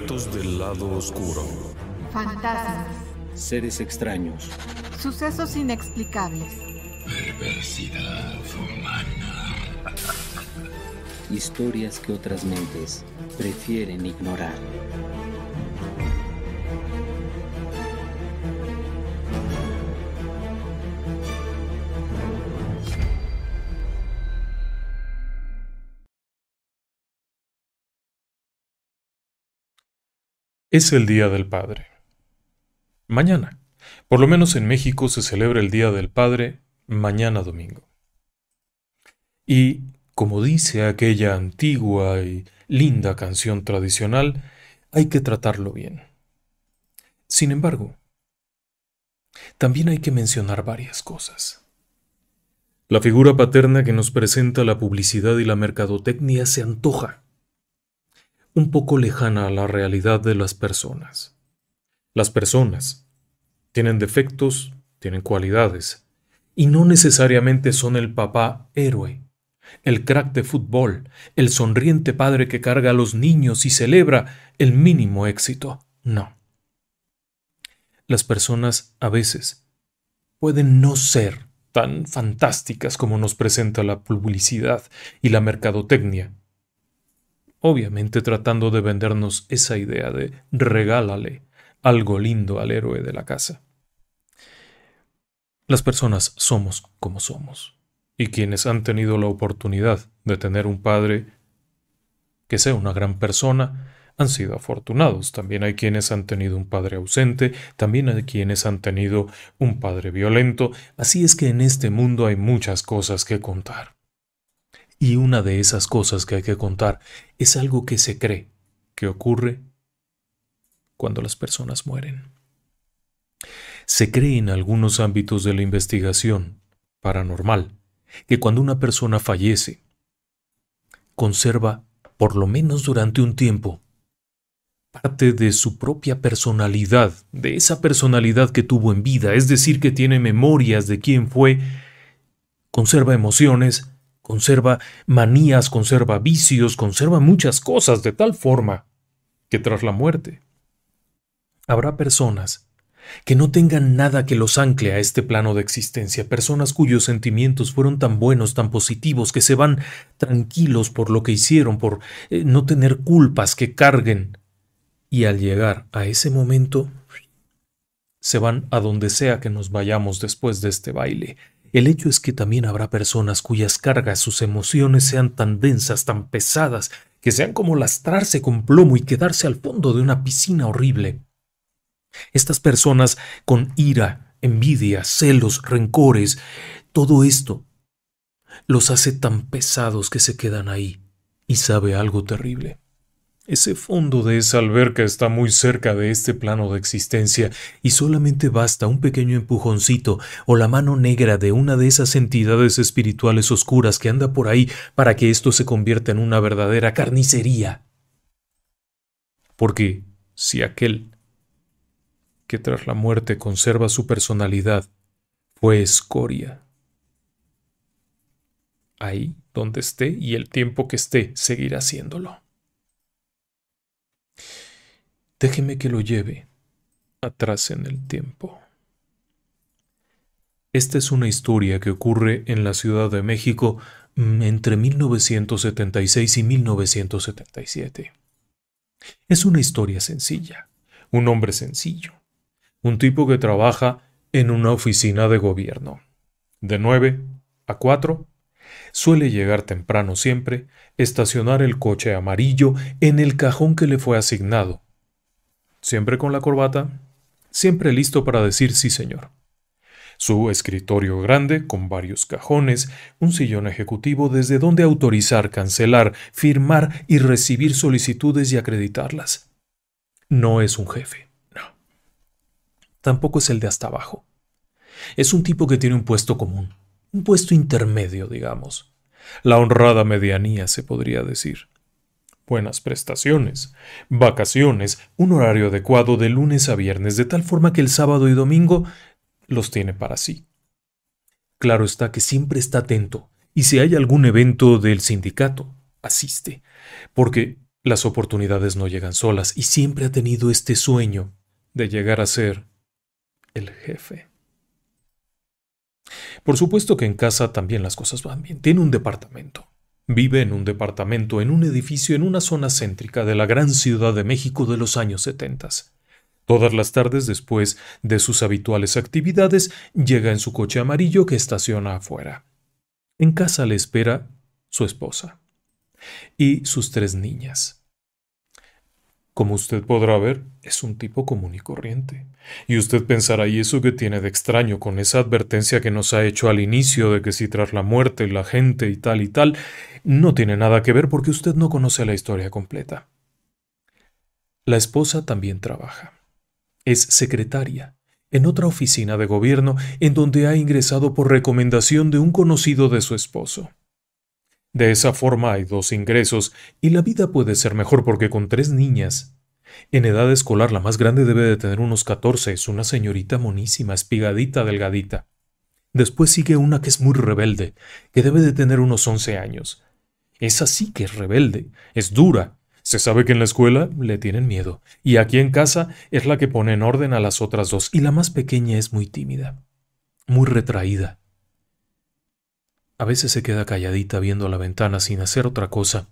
Relatos del lado oscuro. Fantasmas. Seres extraños. Sucesos inexplicables. Perversidad humana. Historias que otras mentes prefieren ignorar. Es el Día del Padre. Mañana. Por lo menos en México se celebra el Día del Padre mañana domingo. Y, como dice aquella antigua y linda canción tradicional, hay que tratarlo bien. Sin embargo, también hay que mencionar varias cosas. La figura paterna que nos presenta la publicidad y la mercadotecnia se antoja un poco lejana a la realidad de las personas. Las personas tienen defectos, tienen cualidades, y no necesariamente son el papá héroe, el crack de fútbol, el sonriente padre que carga a los niños y celebra el mínimo éxito. No. Las personas a veces pueden no ser tan fantásticas como nos presenta la publicidad y la mercadotecnia. Obviamente tratando de vendernos esa idea de regálale algo lindo al héroe de la casa. Las personas somos como somos, y quienes han tenido la oportunidad de tener un padre que sea una gran persona, han sido afortunados. También hay quienes han tenido un padre ausente, también hay quienes han tenido un padre violento, así es que en este mundo hay muchas cosas que contar. Y una de esas cosas que hay que contar es algo que se cree que ocurre cuando las personas mueren. Se cree en algunos ámbitos de la investigación paranormal que cuando una persona fallece, conserva, por lo menos durante un tiempo, parte de su propia personalidad, de esa personalidad que tuvo en vida, es decir, que tiene memorias de quién fue, conserva emociones, conserva manías, conserva vicios, conserva muchas cosas de tal forma que tras la muerte habrá personas que no tengan nada que los ancle a este plano de existencia, personas cuyos sentimientos fueron tan buenos, tan positivos, que se van tranquilos por lo que hicieron, por eh, no tener culpas que carguen y al llegar a ese momento se van a donde sea que nos vayamos después de este baile. El hecho es que también habrá personas cuyas cargas, sus emociones sean tan densas, tan pesadas, que sean como lastrarse con plomo y quedarse al fondo de una piscina horrible. Estas personas con ira, envidia, celos, rencores, todo esto los hace tan pesados que se quedan ahí. Y sabe algo terrible. Ese fondo de esa alberca está muy cerca de este plano de existencia y solamente basta un pequeño empujoncito o la mano negra de una de esas entidades espirituales oscuras que anda por ahí para que esto se convierta en una verdadera carnicería. Porque si aquel que tras la muerte conserva su personalidad fue escoria, ahí donde esté y el tiempo que esté seguirá haciéndolo. Déjeme que lo lleve atrás en el tiempo. Esta es una historia que ocurre en la Ciudad de México mm, entre 1976 y 1977. Es una historia sencilla, un hombre sencillo, un tipo que trabaja en una oficina de gobierno. De 9 a 4, suele llegar temprano siempre, estacionar el coche amarillo en el cajón que le fue asignado siempre con la corbata, siempre listo para decir sí señor. Su escritorio grande, con varios cajones, un sillón ejecutivo desde donde autorizar, cancelar, firmar y recibir solicitudes y acreditarlas. No es un jefe, no. Tampoco es el de hasta abajo. Es un tipo que tiene un puesto común, un puesto intermedio, digamos. La honrada medianía, se podría decir buenas prestaciones, vacaciones, un horario adecuado de lunes a viernes, de tal forma que el sábado y domingo los tiene para sí. Claro está que siempre está atento, y si hay algún evento del sindicato, asiste, porque las oportunidades no llegan solas, y siempre ha tenido este sueño de llegar a ser el jefe. Por supuesto que en casa también las cosas van bien. Tiene un departamento. Vive en un departamento, en un edificio en una zona céntrica de la gran Ciudad de México de los años setentas. Todas las tardes, después de sus habituales actividades, llega en su coche amarillo que estaciona afuera. En casa le espera su esposa y sus tres niñas. Como usted podrá ver, es un tipo común y corriente. Y usted pensará, ¿y eso qué tiene de extraño con esa advertencia que nos ha hecho al inicio de que si tras la muerte la gente y tal y tal? No tiene nada que ver porque usted no conoce la historia completa. La esposa también trabaja. Es secretaria en otra oficina de gobierno en donde ha ingresado por recomendación de un conocido de su esposo. De esa forma hay dos ingresos y la vida puede ser mejor porque con tres niñas. En edad escolar la más grande debe de tener unos catorce, es una señorita monísima, espigadita, delgadita. Después sigue una que es muy rebelde, que debe de tener unos once años. Esa sí que es rebelde, es dura. Se sabe que en la escuela le tienen miedo, y aquí en casa es la que pone en orden a las otras dos, y la más pequeña es muy tímida, muy retraída. A veces se queda calladita viendo la ventana sin hacer otra cosa.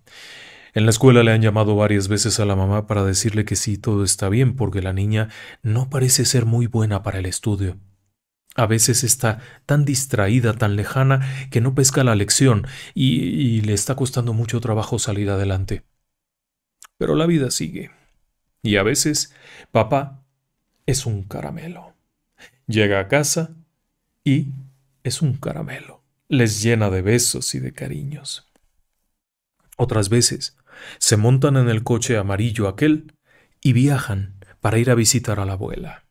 En la escuela le han llamado varias veces a la mamá para decirle que sí, todo está bien, porque la niña no parece ser muy buena para el estudio. A veces está tan distraída, tan lejana, que no pesca la lección y, y, le está costando mucho trabajo salir adelante. Pero la vida sigue. Y a veces papá es un caramelo. Llega a casa y es un caramelo les llena de besos y de cariños. Otras veces se montan en el coche amarillo aquel y viajan para ir a visitar a la abuela.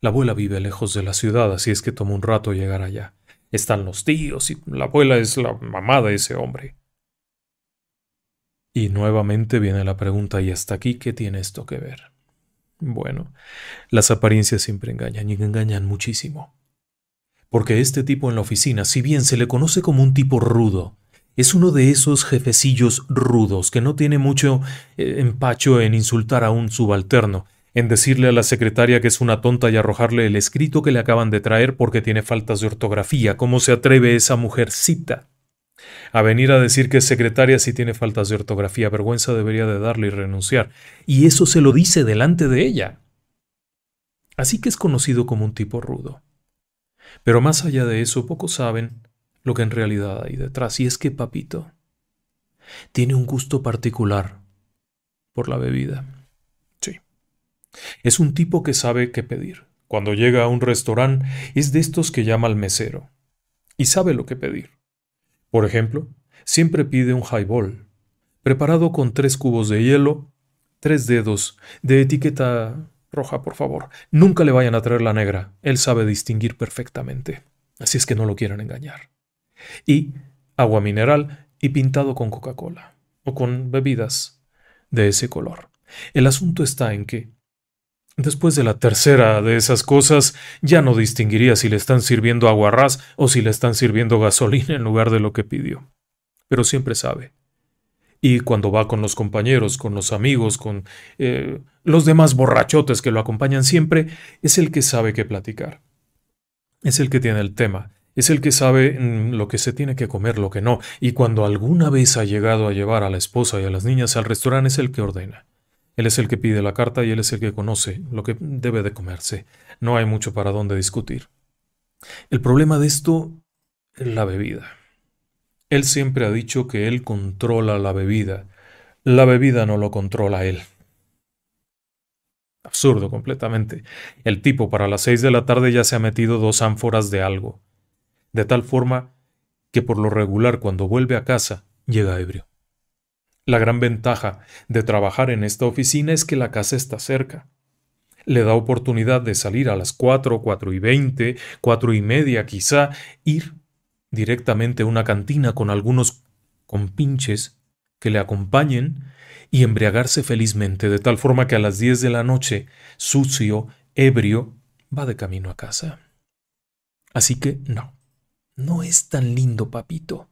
La abuela vive lejos de la ciudad, así es que toma un rato llegar allá. Están los tíos y la abuela es la mamá de ese hombre. Y nuevamente viene la pregunta, ¿y hasta aquí qué tiene esto que ver? Bueno, las apariencias siempre engañan y engañan muchísimo porque este tipo en la oficina, si bien se le conoce como un tipo rudo, es uno de esos jefecillos rudos que no tiene mucho eh, empacho en insultar a un subalterno, en decirle a la secretaria que es una tonta y arrojarle el escrito que le acaban de traer porque tiene faltas de ortografía. ¿Cómo se atreve esa mujercita? A venir a decir que es secretaria si tiene faltas de ortografía, vergüenza debería de darle y renunciar. Y eso se lo dice delante de ella. Así que es conocido como un tipo rudo. Pero más allá de eso, pocos saben lo que en realidad hay detrás. Y es que Papito tiene un gusto particular por la bebida. Sí. Es un tipo que sabe qué pedir. Cuando llega a un restaurante es de estos que llama al mesero. Y sabe lo que pedir. Por ejemplo, siempre pide un highball, preparado con tres cubos de hielo, tres dedos, de etiqueta Roja, por favor. Nunca le vayan a traer la negra. Él sabe distinguir perfectamente. Así es que no lo quieran engañar. Y agua mineral y pintado con Coca-Cola. O con bebidas de ese color. El asunto está en que, después de la tercera de esas cosas, ya no distinguiría si le están sirviendo agua ras o si le están sirviendo gasolina en lugar de lo que pidió. Pero siempre sabe y cuando va con los compañeros, con los amigos, con eh, los demás borrachotes que lo acompañan siempre, es el que sabe qué platicar. Es el que tiene el tema. Es el que sabe mm, lo que se tiene que comer, lo que no. Y cuando alguna vez ha llegado a llevar a la esposa y a las niñas al restaurante, es el que ordena. Él es el que pide la carta y él es el que conoce lo que debe de comerse. No hay mucho para dónde discutir. El problema de esto es la bebida. Él siempre ha dicho que él controla la bebida. La bebida no lo controla él. Absurdo completamente. El tipo para las seis de la tarde ya se ha metido dos ánforas de algo. De tal forma que por lo regular cuando vuelve a casa llega ebrio. La gran ventaja de trabajar en esta oficina es que la casa está cerca. Le da oportunidad de salir a las cuatro, cuatro y veinte, cuatro y media quizá, ir directamente a una cantina con algunos compinches que le acompañen y embriagarse felizmente, de tal forma que a las diez de la noche, sucio, ebrio, va de camino a casa. Así que no, no es tan lindo, papito.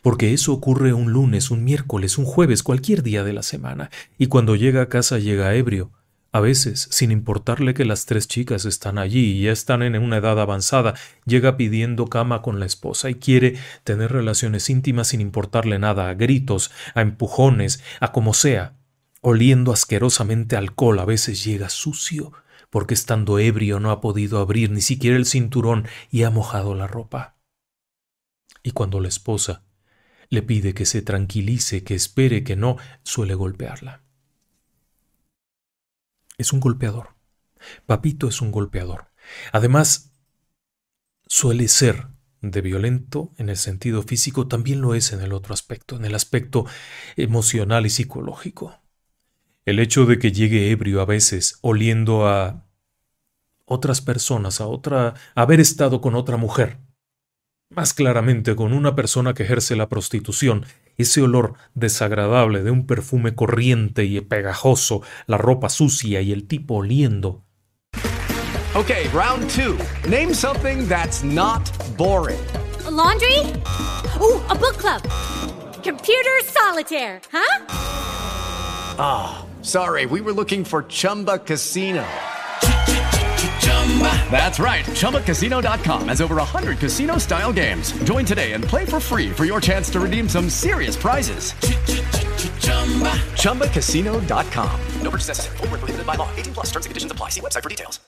Porque eso ocurre un lunes, un miércoles, un jueves, cualquier día de la semana, y cuando llega a casa llega ebrio, a veces, sin importarle que las tres chicas están allí y ya están en una edad avanzada, llega pidiendo cama con la esposa y quiere tener relaciones íntimas sin importarle nada, a gritos, a empujones, a como sea, oliendo asquerosamente alcohol, a veces llega sucio, porque estando ebrio no ha podido abrir ni siquiera el cinturón y ha mojado la ropa. Y cuando la esposa le pide que se tranquilice, que espere, que no, suele golpearla. Es un golpeador. Papito es un golpeador. Además, suele ser de violento en el sentido físico, también lo es en el otro aspecto, en el aspecto emocional y psicológico. El hecho de que llegue ebrio a veces, oliendo a otras personas, a otra, haber estado con otra mujer, más claramente con una persona que ejerce la prostitución, ese olor desagradable de un perfume corriente y pegajoso, la ropa sucia y el tipo oliendo. Okay, round two. Name something that's not boring. laundry? Ooh, a book club. Computer solitaire, huh? Ah, oh, sorry, we were looking for Chumba Casino. That's right. ChumbaCasino.com has over 100 casino style games. Join today and play for free for your chance to redeem some serious prizes. ChumbaCasino.com. No purchase necessary. Full prohibited by law. 18 plus terms and conditions apply. See website for details.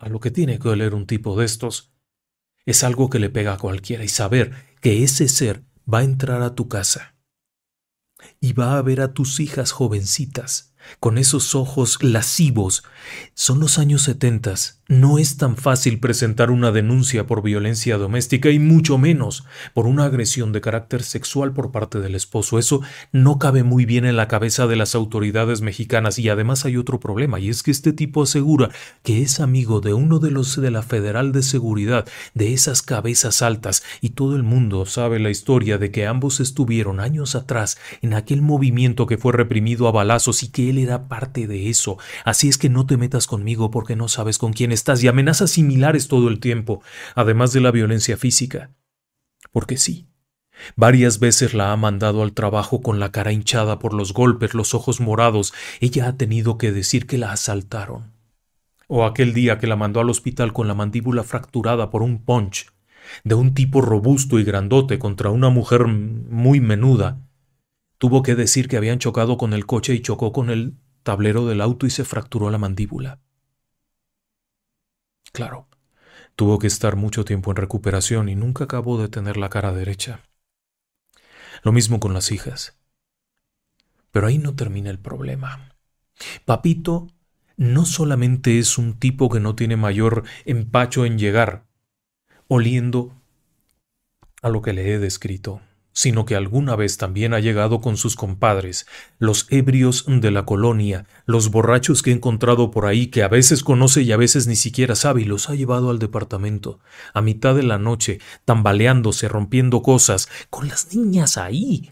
A lo que tiene que oler un tipo de estos es algo que le pega a cualquiera y saber que ese ser va a entrar a tu casa y va a ver a tus hijas jovencitas con esos ojos lascivos. Son los años setentas no es tan fácil presentar una denuncia por violencia doméstica y mucho menos por una agresión de carácter sexual por parte del esposo. Eso no cabe muy bien en la cabeza de las autoridades mexicanas y además hay otro problema y es que este tipo asegura que es amigo de uno de los de la Federal de Seguridad, de esas cabezas altas y todo el mundo sabe la historia de que ambos estuvieron años atrás en aquel movimiento que fue reprimido a balazos y que él era parte de eso. Así es que no te metas conmigo porque no sabes con quién y amenazas similares todo el tiempo, además de la violencia física. Porque sí, Varias veces la ha mandado al trabajo con la cara hinchada por los golpes, los ojos morados. Ella ha tenido que decir que la asaltaron. O aquel día que la mandó al hospital con la mandíbula fracturada por un punch de un tipo robusto y grandote contra una mujer muy menuda. Tuvo que decir que habían chocado con el coche y chocó con el tablero del auto y se fracturó la mandíbula. Claro, tuvo que estar mucho tiempo en recuperación y nunca acabó de tener la cara derecha. Lo mismo con las hijas. Pero ahí no termina el problema. Papito no solamente es un tipo que no tiene mayor empacho en llegar, oliendo a lo que le he descrito sino que alguna vez también ha llegado con sus compadres, los ebrios de la colonia, los borrachos que he encontrado por ahí que a veces conoce y a veces ni siquiera sabe y los ha llevado al departamento, a mitad de la noche, tambaleándose, rompiendo cosas, con las niñas ahí.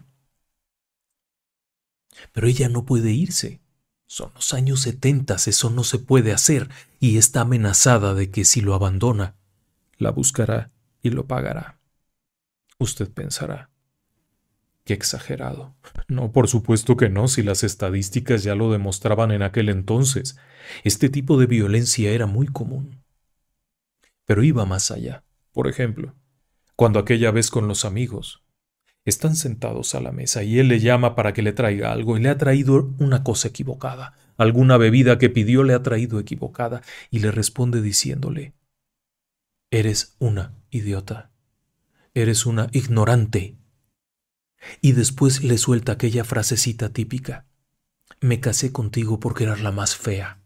Pero ella no puede irse. Son los años setentas, eso no se puede hacer, y está amenazada de que si lo abandona, la buscará y lo pagará. Usted pensará, Qué exagerado. No, por supuesto que no, si las estadísticas ya lo demostraban en aquel entonces. Este tipo de violencia era muy común. Pero iba más allá. Por ejemplo, cuando aquella vez con los amigos están sentados a la mesa y él le llama para que le traiga algo y le ha traído una cosa equivocada, alguna bebida que pidió le ha traído equivocada y le responde diciéndole, Eres una idiota, eres una ignorante y después le suelta aquella frasecita típica. Me casé contigo porque eras la más fea.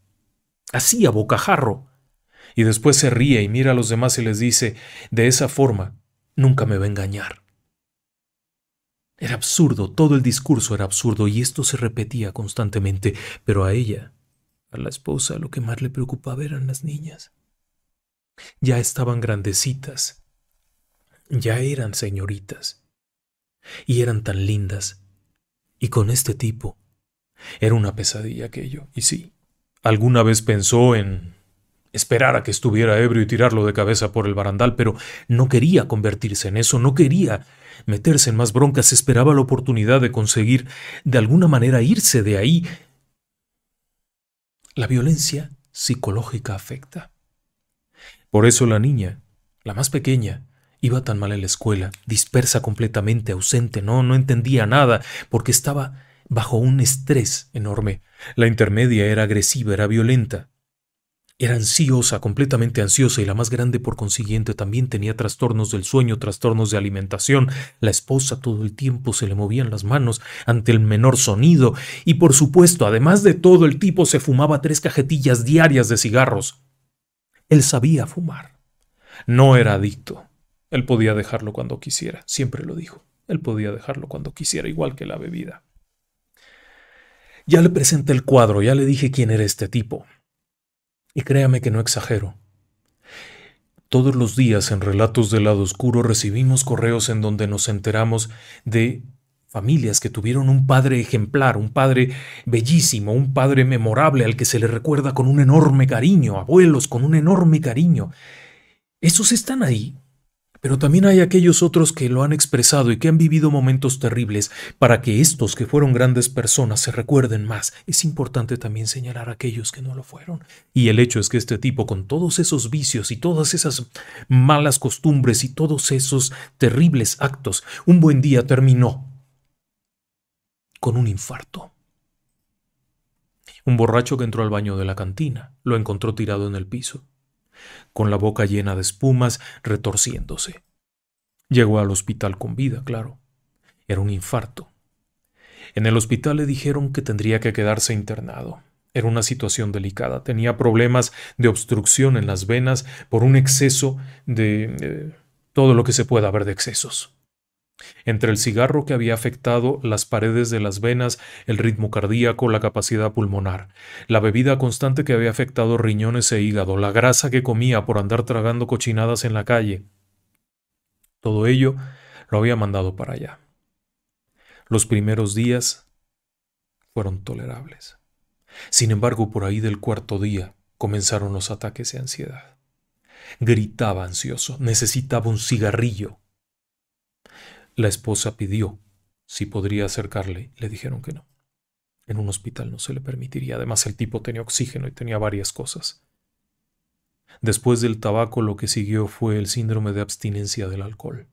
Así a bocajarro. Y después se ríe y mira a los demás y les dice, de esa forma, nunca me va a engañar. Era absurdo, todo el discurso era absurdo y esto se repetía constantemente, pero a ella, a la esposa, lo que más le preocupaba eran las niñas. Ya estaban grandecitas, ya eran señoritas y eran tan lindas. Y con este tipo era una pesadilla aquello. Y sí, alguna vez pensó en esperar a que estuviera ebrio y tirarlo de cabeza por el barandal, pero no quería convertirse en eso, no quería meterse en más broncas, esperaba la oportunidad de conseguir de alguna manera irse de ahí. La violencia psicológica afecta. Por eso la niña, la más pequeña, Iba tan mal en la escuela, dispersa completamente, ausente, no, no entendía nada, porque estaba bajo un estrés enorme. La intermedia era agresiva, era violenta. Era ansiosa, completamente ansiosa, y la más grande por consiguiente también tenía trastornos del sueño, trastornos de alimentación. La esposa todo el tiempo se le movían las manos ante el menor sonido, y por supuesto, además de todo, el tipo se fumaba tres cajetillas diarias de cigarros. Él sabía fumar. No era adicto. Él podía dejarlo cuando quisiera, siempre lo dijo. Él podía dejarlo cuando quisiera, igual que la bebida. Ya le presenté el cuadro, ya le dije quién era este tipo. Y créame que no exagero. Todos los días en Relatos del Lado Oscuro recibimos correos en donde nos enteramos de familias que tuvieron un padre ejemplar, un padre bellísimo, un padre memorable al que se le recuerda con un enorme cariño, abuelos con un enorme cariño. Esos están ahí, pero también hay aquellos otros que lo han expresado y que han vivido momentos terribles para que estos que fueron grandes personas se recuerden más. Es importante también señalar a aquellos que no lo fueron. Y el hecho es que este tipo, con todos esos vicios y todas esas malas costumbres y todos esos terribles actos, un buen día terminó con un infarto. Un borracho que entró al baño de la cantina lo encontró tirado en el piso con la boca llena de espumas, retorciéndose. Llegó al hospital con vida, claro. Era un infarto. En el hospital le dijeron que tendría que quedarse internado. Era una situación delicada. Tenía problemas de obstrucción en las venas por un exceso de... Eh, todo lo que se pueda ver de excesos. Entre el cigarro que había afectado las paredes de las venas, el ritmo cardíaco, la capacidad pulmonar, la bebida constante que había afectado riñones e hígado, la grasa que comía por andar tragando cochinadas en la calle. Todo ello lo había mandado para allá. Los primeros días fueron tolerables. Sin embargo, por ahí del cuarto día comenzaron los ataques de ansiedad. Gritaba ansioso, necesitaba un cigarrillo, la esposa pidió si podría acercarle. Le dijeron que no. En un hospital no se le permitiría. Además, el tipo tenía oxígeno y tenía varias cosas. Después del tabaco lo que siguió fue el síndrome de abstinencia del alcohol.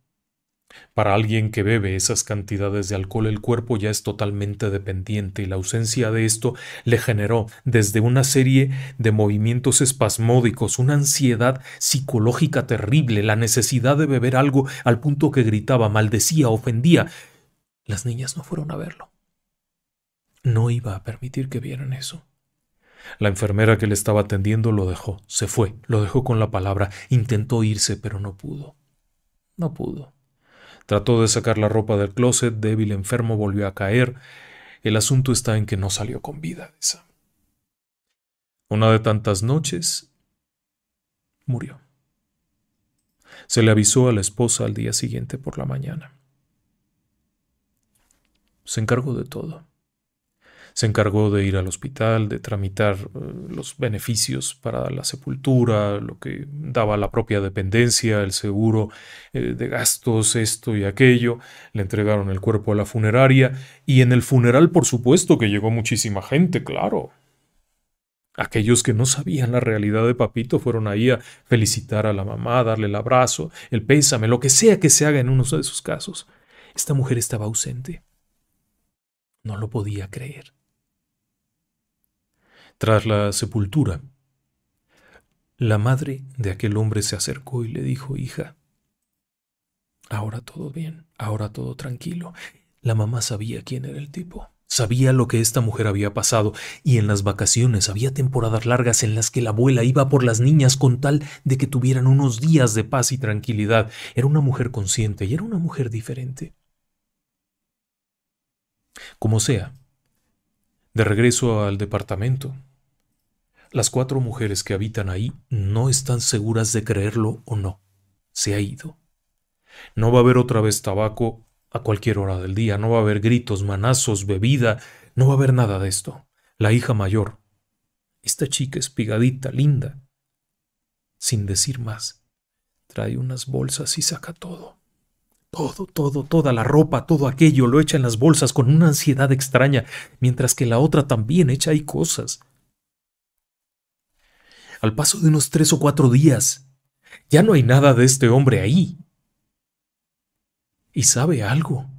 Para alguien que bebe esas cantidades de alcohol el cuerpo ya es totalmente dependiente y la ausencia de esto le generó desde una serie de movimientos espasmódicos, una ansiedad psicológica terrible, la necesidad de beber algo al punto que gritaba, maldecía, ofendía. Las niñas no fueron a verlo. No iba a permitir que vieran eso. La enfermera que le estaba atendiendo lo dejó, se fue, lo dejó con la palabra, intentó irse, pero no pudo. No pudo. Trató de sacar la ropa del closet, débil, enfermo, volvió a caer. El asunto está en que no salió con vida de esa. Una de tantas noches murió. Se le avisó a la esposa al día siguiente por la mañana. Se encargó de todo. Se encargó de ir al hospital, de tramitar eh, los beneficios para la sepultura, lo que daba la propia dependencia, el seguro eh, de gastos, esto y aquello. Le entregaron el cuerpo a la funeraria y en el funeral, por supuesto, que llegó muchísima gente, claro. Aquellos que no sabían la realidad de Papito fueron ahí a felicitar a la mamá, darle el abrazo, el pésame, lo que sea que se haga en uno de esos casos. Esta mujer estaba ausente. No lo podía creer. Tras la sepultura, la madre de aquel hombre se acercó y le dijo, hija, ahora todo bien, ahora todo tranquilo. La mamá sabía quién era el tipo, sabía lo que esta mujer había pasado, y en las vacaciones había temporadas largas en las que la abuela iba por las niñas con tal de que tuvieran unos días de paz y tranquilidad. Era una mujer consciente y era una mujer diferente. Como sea, de regreso al departamento, las cuatro mujeres que habitan ahí no están seguras de creerlo o no. Se ha ido. No va a haber otra vez tabaco a cualquier hora del día, no va a haber gritos, manazos, bebida, no va a haber nada de esto. La hija mayor, esta chica espigadita, linda, sin decir más, trae unas bolsas y saca todo. Todo, todo, toda la ropa, todo aquello lo echa en las bolsas con una ansiedad extraña, mientras que la otra también echa ahí cosas al paso de unos tres o cuatro días. Ya no hay nada de este hombre ahí. Y sabe algo.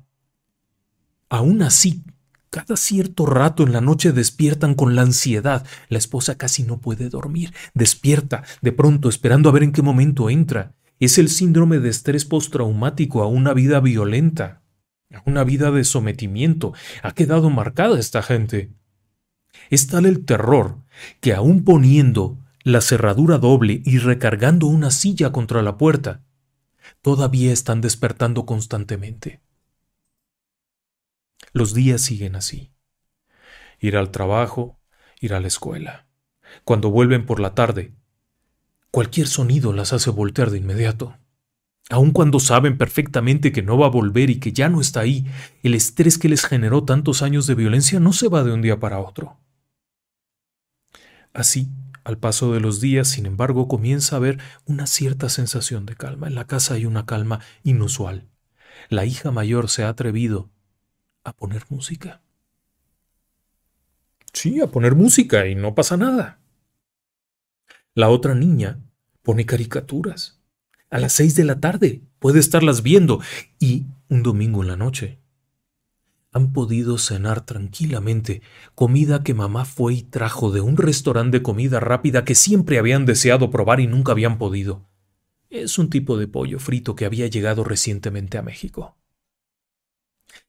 Aún así, cada cierto rato en la noche despiertan con la ansiedad. La esposa casi no puede dormir. Despierta, de pronto, esperando a ver en qué momento entra. Es el síndrome de estrés postraumático a una vida violenta, a una vida de sometimiento. Ha quedado marcada esta gente. Es tal el terror que aun poniendo la cerradura doble y recargando una silla contra la puerta, todavía están despertando constantemente. Los días siguen así. Ir al trabajo, ir a la escuela. Cuando vuelven por la tarde, cualquier sonido las hace voltear de inmediato. Aun cuando saben perfectamente que no va a volver y que ya no está ahí, el estrés que les generó tantos años de violencia no se va de un día para otro. Así, al paso de los días, sin embargo, comienza a haber una cierta sensación de calma. En la casa hay una calma inusual. La hija mayor se ha atrevido a poner música. Sí, a poner música y no pasa nada. La otra niña pone caricaturas. A las seis de la tarde puede estarlas viendo y un domingo en la noche. Han podido cenar tranquilamente comida que mamá fue y trajo de un restaurante de comida rápida que siempre habían deseado probar y nunca habían podido. Es un tipo de pollo frito que había llegado recientemente a México.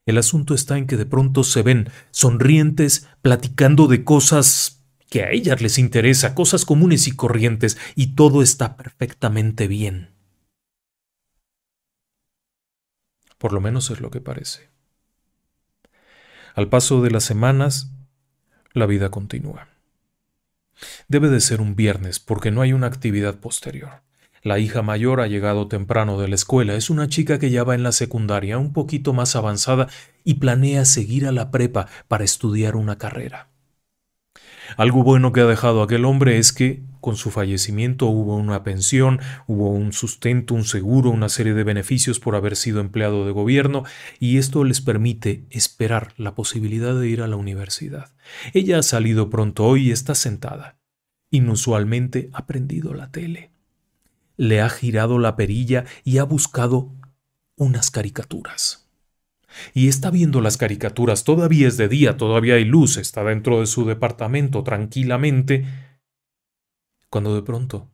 El asunto está en que de pronto se ven sonrientes, platicando de cosas que a ellas les interesa, cosas comunes y corrientes, y todo está perfectamente bien. Por lo menos es lo que parece. Al paso de las semanas, la vida continúa. Debe de ser un viernes porque no hay una actividad posterior. La hija mayor ha llegado temprano de la escuela, es una chica que ya va en la secundaria, un poquito más avanzada, y planea seguir a la prepa para estudiar una carrera. Algo bueno que ha dejado aquel hombre es que, con su fallecimiento, hubo una pensión, hubo un sustento, un seguro, una serie de beneficios por haber sido empleado de gobierno, y esto les permite esperar la posibilidad de ir a la universidad. Ella ha salido pronto hoy y está sentada. Inusualmente ha prendido la tele le ha girado la perilla y ha buscado unas caricaturas. Y está viendo las caricaturas, todavía es de día, todavía hay luz, está dentro de su departamento tranquilamente, cuando de pronto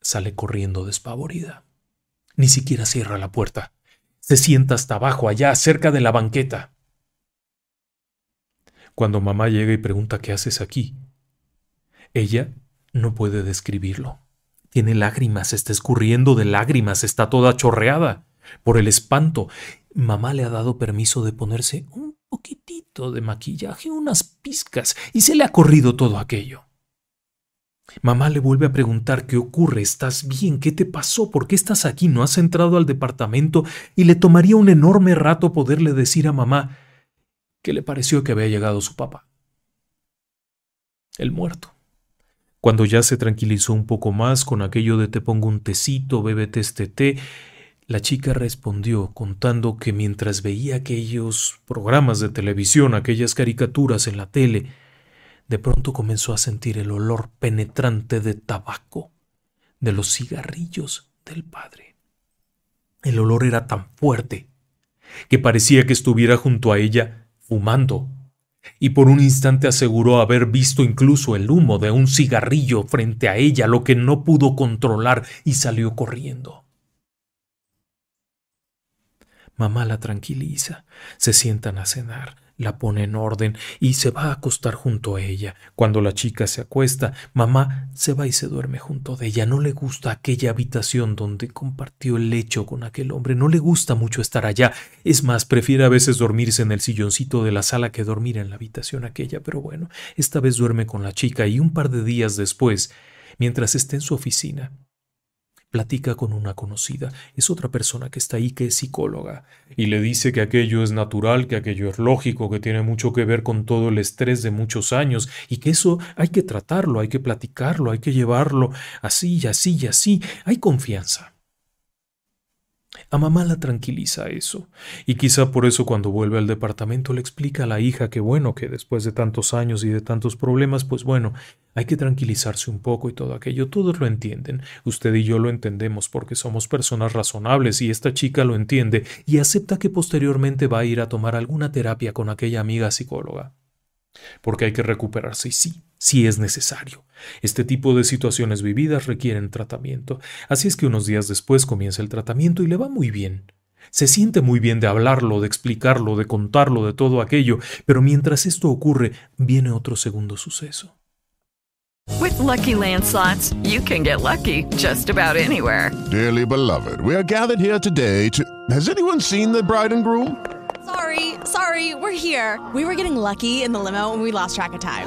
sale corriendo despavorida. Ni siquiera cierra la puerta. Se sienta hasta abajo, allá, cerca de la banqueta. Cuando mamá llega y pregunta qué haces aquí, ella no puede describirlo. Tiene lágrimas, está escurriendo de lágrimas, está toda chorreada por el espanto. Mamá le ha dado permiso de ponerse un poquitito de maquillaje, unas pizcas, y se le ha corrido todo aquello. Mamá le vuelve a preguntar qué ocurre, ¿estás bien? ¿Qué te pasó? ¿Por qué estás aquí? ¿No has entrado al departamento? Y le tomaría un enorme rato poderle decir a mamá que le pareció que había llegado su papá. El muerto. Cuando ya se tranquilizó un poco más con aquello de te pongo un tecito, bébete este té, la chica respondió contando que mientras veía aquellos programas de televisión, aquellas caricaturas en la tele, de pronto comenzó a sentir el olor penetrante de tabaco, de los cigarrillos del padre. El olor era tan fuerte que parecía que estuviera junto a ella fumando y por un instante aseguró haber visto incluso el humo de un cigarrillo frente a ella, lo que no pudo controlar, y salió corriendo. Mamá la tranquiliza, se sientan a cenar, la pone en orden y se va a acostar junto a ella. Cuando la chica se acuesta, mamá se va y se duerme junto de ella. No le gusta aquella habitación donde compartió el lecho con aquel hombre. No le gusta mucho estar allá. Es más, prefiere a veces dormirse en el silloncito de la sala que dormir en la habitación aquella. Pero bueno, esta vez duerme con la chica y un par de días después, mientras esté en su oficina, platica con una conocida, es otra persona que está ahí que es psicóloga, y le dice que aquello es natural, que aquello es lógico, que tiene mucho que ver con todo el estrés de muchos años, y que eso hay que tratarlo, hay que platicarlo, hay que llevarlo así y así y así, hay confianza. A mamá la tranquiliza eso, y quizá por eso cuando vuelve al departamento le explica a la hija que bueno, que después de tantos años y de tantos problemas, pues bueno, hay que tranquilizarse un poco y todo aquello. Todos lo entienden, usted y yo lo entendemos porque somos personas razonables y esta chica lo entiende y acepta que posteriormente va a ir a tomar alguna terapia con aquella amiga psicóloga. Porque hay que recuperarse y sí, sí es necesario. Este tipo de situaciones vividas requieren tratamiento, así es que unos días después comienza el tratamiento y le va muy bien. Se siente muy bien de hablarlo, de explicarlo, de contarlo, de todo aquello, pero mientras esto ocurre, viene otro segundo suceso. With lucky landslots, you can get lucky just about anywhere. Dearly beloved, we are gathered here today to. Has anyone seen the bride and groom? Sorry, sorry, we're here. We were getting lucky in the limo and we lost track of time.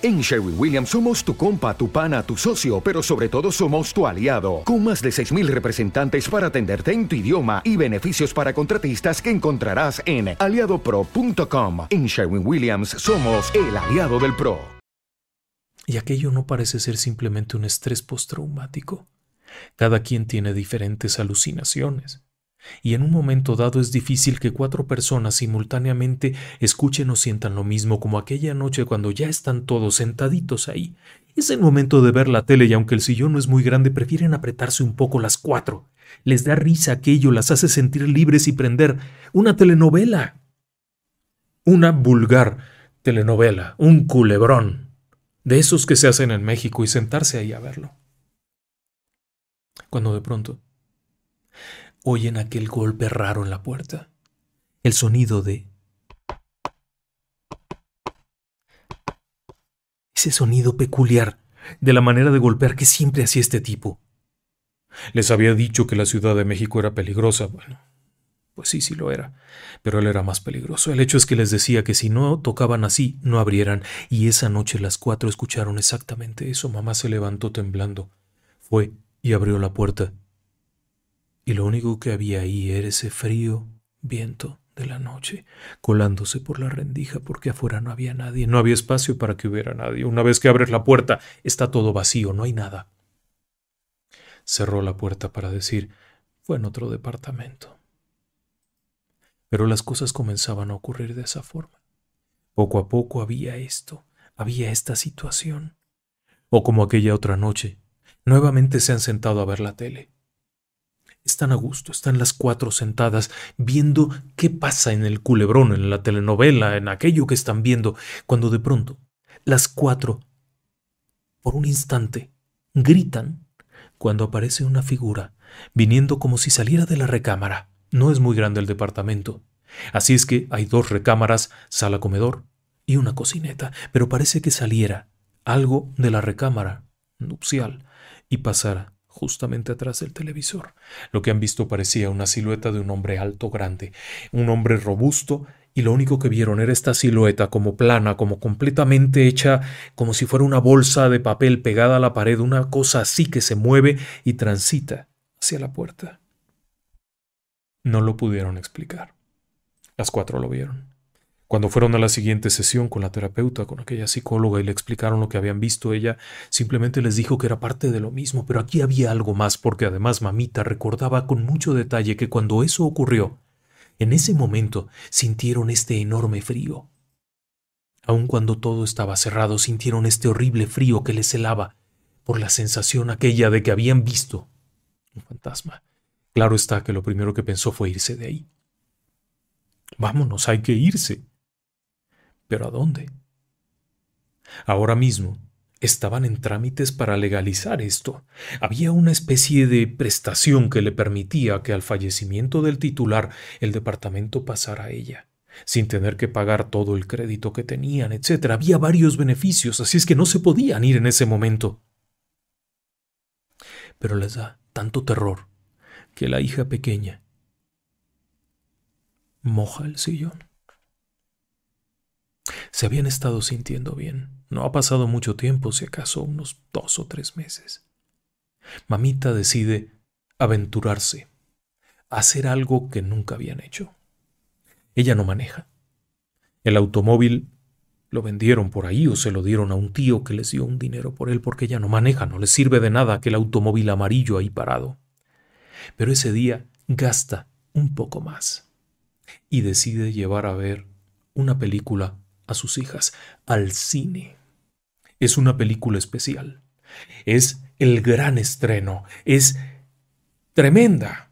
En Sherwin Williams somos tu compa, tu pana, tu socio, pero sobre todo somos tu aliado, con más de 6.000 representantes para atenderte en tu idioma y beneficios para contratistas que encontrarás en aliadopro.com. En Sherwin Williams somos el aliado del PRO. Y aquello no parece ser simplemente un estrés postraumático. Cada quien tiene diferentes alucinaciones. Y en un momento dado es difícil que cuatro personas simultáneamente escuchen o sientan lo mismo como aquella noche cuando ya están todos sentaditos ahí. Es el momento de ver la tele y aunque el sillón no es muy grande, prefieren apretarse un poco las cuatro. Les da risa aquello, las hace sentir libres y prender una telenovela. Una vulgar telenovela, un culebrón, de esos que se hacen en México y sentarse ahí a verlo. Cuando de pronto oyen aquel golpe raro en la puerta. El sonido de... Ese sonido peculiar de la manera de golpear que siempre hacía este tipo. Les había dicho que la Ciudad de México era peligrosa. Bueno, pues sí, sí lo era. Pero él era más peligroso. El hecho es que les decía que si no tocaban así, no abrieran. Y esa noche las cuatro escucharon exactamente eso. Mamá se levantó temblando. Fue y abrió la puerta y lo único que había ahí era ese frío viento de la noche, colándose por la rendija porque afuera no había nadie, no había espacio para que hubiera nadie. Una vez que abres la puerta, está todo vacío, no hay nada. Cerró la puerta para decir, fue en otro departamento. Pero las cosas comenzaban a ocurrir de esa forma. Poco a poco había esto, había esta situación. O como aquella otra noche, nuevamente se han sentado a ver la tele. Están a gusto, están las cuatro sentadas viendo qué pasa en el culebrón, en la telenovela, en aquello que están viendo, cuando de pronto las cuatro, por un instante, gritan cuando aparece una figura viniendo como si saliera de la recámara. No es muy grande el departamento. Así es que hay dos recámaras, sala comedor y una cocineta, pero parece que saliera algo de la recámara nupcial y pasara justamente atrás del televisor. Lo que han visto parecía una silueta de un hombre alto, grande, un hombre robusto, y lo único que vieron era esta silueta como plana, como completamente hecha, como si fuera una bolsa de papel pegada a la pared, una cosa así que se mueve y transita hacia la puerta. No lo pudieron explicar. Las cuatro lo vieron. Cuando fueron a la siguiente sesión con la terapeuta, con aquella psicóloga y le explicaron lo que habían visto, ella simplemente les dijo que era parte de lo mismo, pero aquí había algo más porque además mamita recordaba con mucho detalle que cuando eso ocurrió, en ese momento sintieron este enorme frío. Aun cuando todo estaba cerrado, sintieron este horrible frío que les helaba por la sensación aquella de que habían visto un fantasma. Claro está que lo primero que pensó fue irse de ahí. Vámonos, hay que irse. ¿Pero a dónde? Ahora mismo estaban en trámites para legalizar esto. Había una especie de prestación que le permitía que al fallecimiento del titular el departamento pasara a ella, sin tener que pagar todo el crédito que tenían, etc. Había varios beneficios, así es que no se podían ir en ese momento. Pero les da tanto terror que la hija pequeña moja el sillón. Se habían estado sintiendo bien. No ha pasado mucho tiempo, si acaso unos dos o tres meses. Mamita decide aventurarse, hacer algo que nunca habían hecho. Ella no maneja. El automóvil lo vendieron por ahí o se lo dieron a un tío que les dio un dinero por él porque ella no maneja, no le sirve de nada aquel automóvil amarillo ahí parado. Pero ese día gasta un poco más y decide llevar a ver una película a sus hijas al cine. Es una película especial. Es el gran estreno. Es tremenda.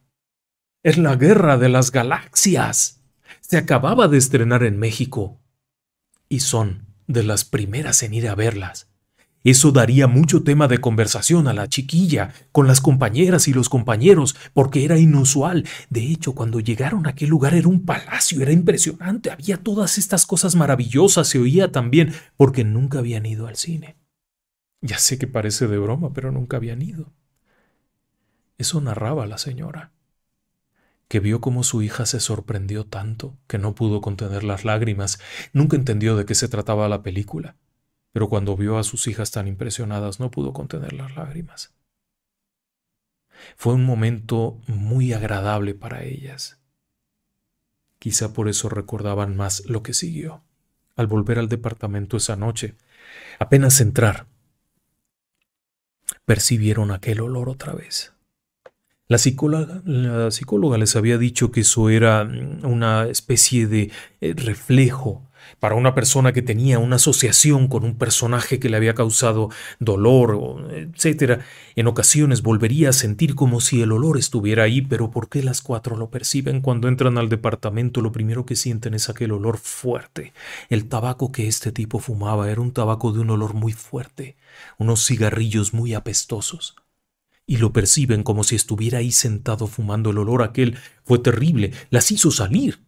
Es la guerra de las galaxias. Se acababa de estrenar en México y son de las primeras en ir a verlas. Eso daría mucho tema de conversación a la chiquilla, con las compañeras y los compañeros, porque era inusual. De hecho, cuando llegaron a aquel lugar era un palacio, era impresionante, había todas estas cosas maravillosas, se oía también, porque nunca habían ido al cine. Ya sé que parece de broma, pero nunca habían ido. Eso narraba la señora que vio cómo su hija se sorprendió tanto que no pudo contener las lágrimas, nunca entendió de qué se trataba la película, pero cuando vio a sus hijas tan impresionadas no pudo contener las lágrimas. Fue un momento muy agradable para ellas. Quizá por eso recordaban más lo que siguió. Al volver al departamento esa noche, apenas entrar, percibieron aquel olor otra vez. La psicóloga, les había dicho que eso era mm, una especie de eh, reflejo para una persona que tenía una asociación con un personaje que le había causado dolor, etc. En ocasiones volvería a sentir como si el olor estuviera ahí, pero ¿por qué las cuatro lo perciben? Cuando entran al departamento lo primero que sienten es aquel olor fuerte. El tabaco que este tipo fumaba era un tabaco de un olor muy fuerte, unos cigarrillos muy apestosos y lo perciben como si estuviera ahí sentado fumando el olor aquel. Fue terrible, las hizo salir.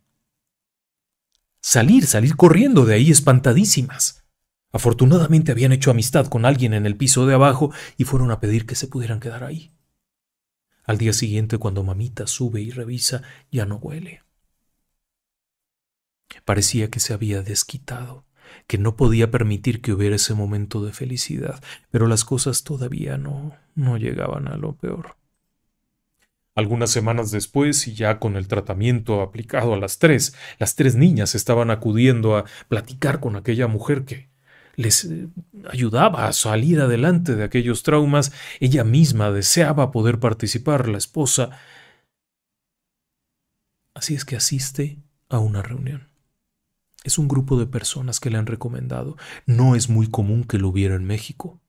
Salir, salir corriendo de ahí espantadísimas. Afortunadamente habían hecho amistad con alguien en el piso de abajo y fueron a pedir que se pudieran quedar ahí. Al día siguiente, cuando mamita sube y revisa, ya no huele. Parecía que se había desquitado que no podía permitir que hubiera ese momento de felicidad, pero las cosas todavía no, no llegaban a lo peor. Algunas semanas después, y ya con el tratamiento aplicado a las tres, las tres niñas estaban acudiendo a platicar con aquella mujer que les eh, ayudaba a salir adelante de aquellos traumas, ella misma deseaba poder participar, la esposa. Así es que asiste a una reunión. Es un grupo de personas que le han recomendado. No es muy común que lo hubiera en México,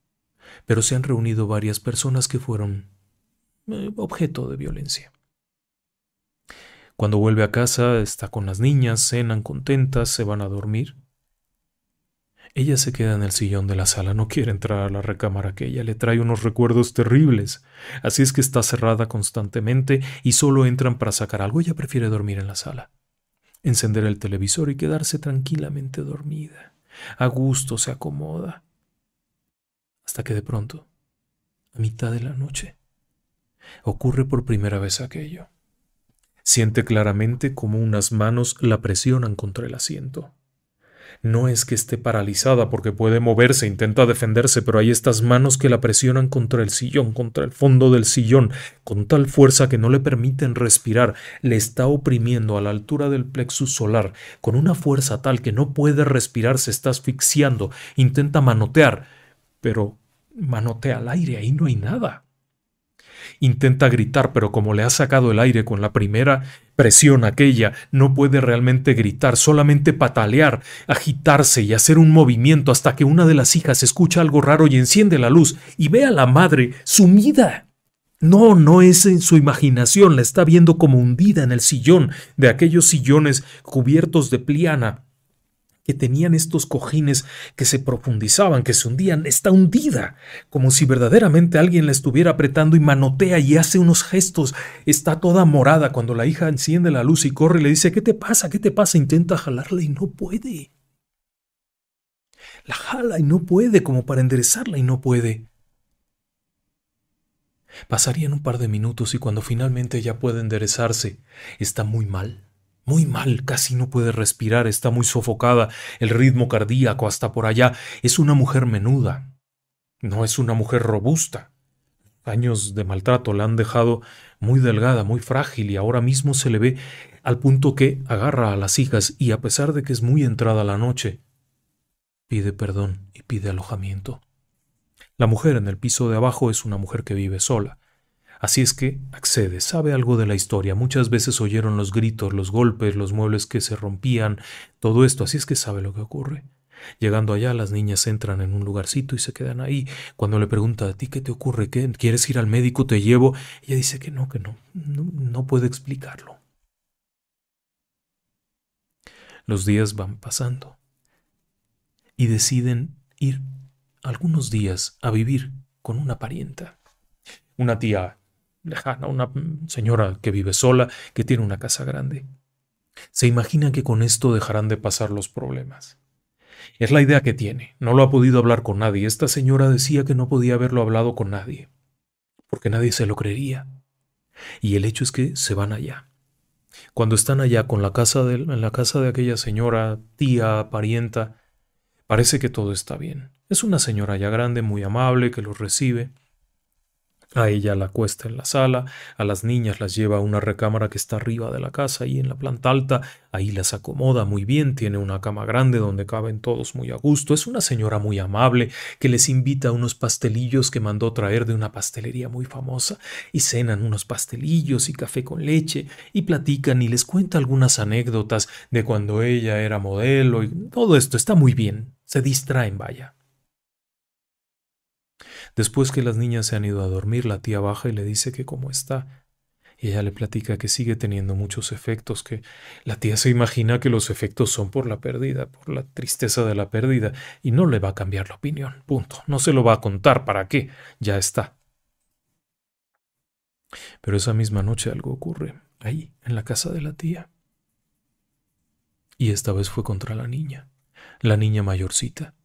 pero se han reunido varias personas que fueron eh, objeto de violencia. Cuando vuelve a casa está con las niñas, cenan contentas, se van a dormir. Ella se queda en el sillón de la sala, no quiere entrar a la recámara que ella le trae unos recuerdos terribles, así es que está cerrada constantemente y solo entran para sacar algo. Ella prefiere dormir en la sala encender el televisor y quedarse tranquilamente dormida. A gusto se acomoda. Hasta que de pronto, a mitad de la noche, ocurre por primera vez aquello. Siente claramente como unas manos la presionan contra el asiento. No es que esté paralizada porque puede moverse, intenta defenderse, pero hay estas manos que la presionan contra el sillón, contra el fondo del sillón, con tal fuerza que no le permiten respirar, le está oprimiendo a la altura del plexus solar, con una fuerza tal que no puede respirar, se está asfixiando, intenta manotear, pero manotea al aire, ahí no hay nada. Intenta gritar, pero como le ha sacado el aire con la primera presión aquella, no puede realmente gritar, solamente patalear, agitarse y hacer un movimiento hasta que una de las hijas escucha algo raro y enciende la luz y ve a la madre sumida. No, no es en su imaginación, la está viendo como hundida en el sillón de aquellos sillones cubiertos de pliana que tenían estos cojines que se profundizaban, que se hundían, está hundida, como si verdaderamente alguien la estuviera apretando y manotea y hace unos gestos. Está toda morada cuando la hija enciende la luz y corre y le dice, ¿qué te pasa? ¿Qué te pasa? Intenta jalarla y no puede. La jala y no puede, como para enderezarla y no puede. Pasarían un par de minutos y cuando finalmente ya puede enderezarse, está muy mal muy mal, casi no puede respirar, está muy sofocada, el ritmo cardíaco hasta por allá. Es una mujer menuda, no es una mujer robusta. años de maltrato la han dejado muy delgada, muy frágil y ahora mismo se le ve al punto que agarra a las hijas y a pesar de que es muy entrada la noche, pide perdón y pide alojamiento. La mujer en el piso de abajo es una mujer que vive sola. Así es que accede, sabe algo de la historia. Muchas veces oyeron los gritos, los golpes, los muebles que se rompían, todo esto, así es que sabe lo que ocurre. Llegando allá, las niñas entran en un lugarcito y se quedan ahí. Cuando le pregunta a ti qué te ocurre, qué quieres ir al médico, te llevo, ella dice que no, que no, no, no puede explicarlo. Los días van pasando y deciden ir algunos días a vivir con una parienta, una tía lejana, una señora que vive sola, que tiene una casa grande. Se imaginan que con esto dejarán de pasar los problemas. Es la idea que tiene. No lo ha podido hablar con nadie. Esta señora decía que no podía haberlo hablado con nadie, porque nadie se lo creería. Y el hecho es que se van allá. Cuando están allá con la casa de, en la casa de aquella señora, tía, parienta, parece que todo está bien. Es una señora ya grande, muy amable, que los recibe. A ella la cuesta en la sala, a las niñas las lleva a una recámara que está arriba de la casa y en la planta alta, ahí las acomoda muy bien, tiene una cama grande donde caben todos muy a gusto, es una señora muy amable que les invita a unos pastelillos que mandó traer de una pastelería muy famosa y cenan unos pastelillos y café con leche y platican y les cuenta algunas anécdotas de cuando ella era modelo y todo esto está muy bien, se distraen, vaya. Después que las niñas se han ido a dormir, la tía baja y le dice que cómo está. Y ella le platica que sigue teniendo muchos efectos, que la tía se imagina que los efectos son por la pérdida, por la tristeza de la pérdida, y no le va a cambiar la opinión. Punto. No se lo va a contar. ¿Para qué? Ya está. Pero esa misma noche algo ocurre, ahí, en la casa de la tía. Y esta vez fue contra la niña, la niña mayorcita,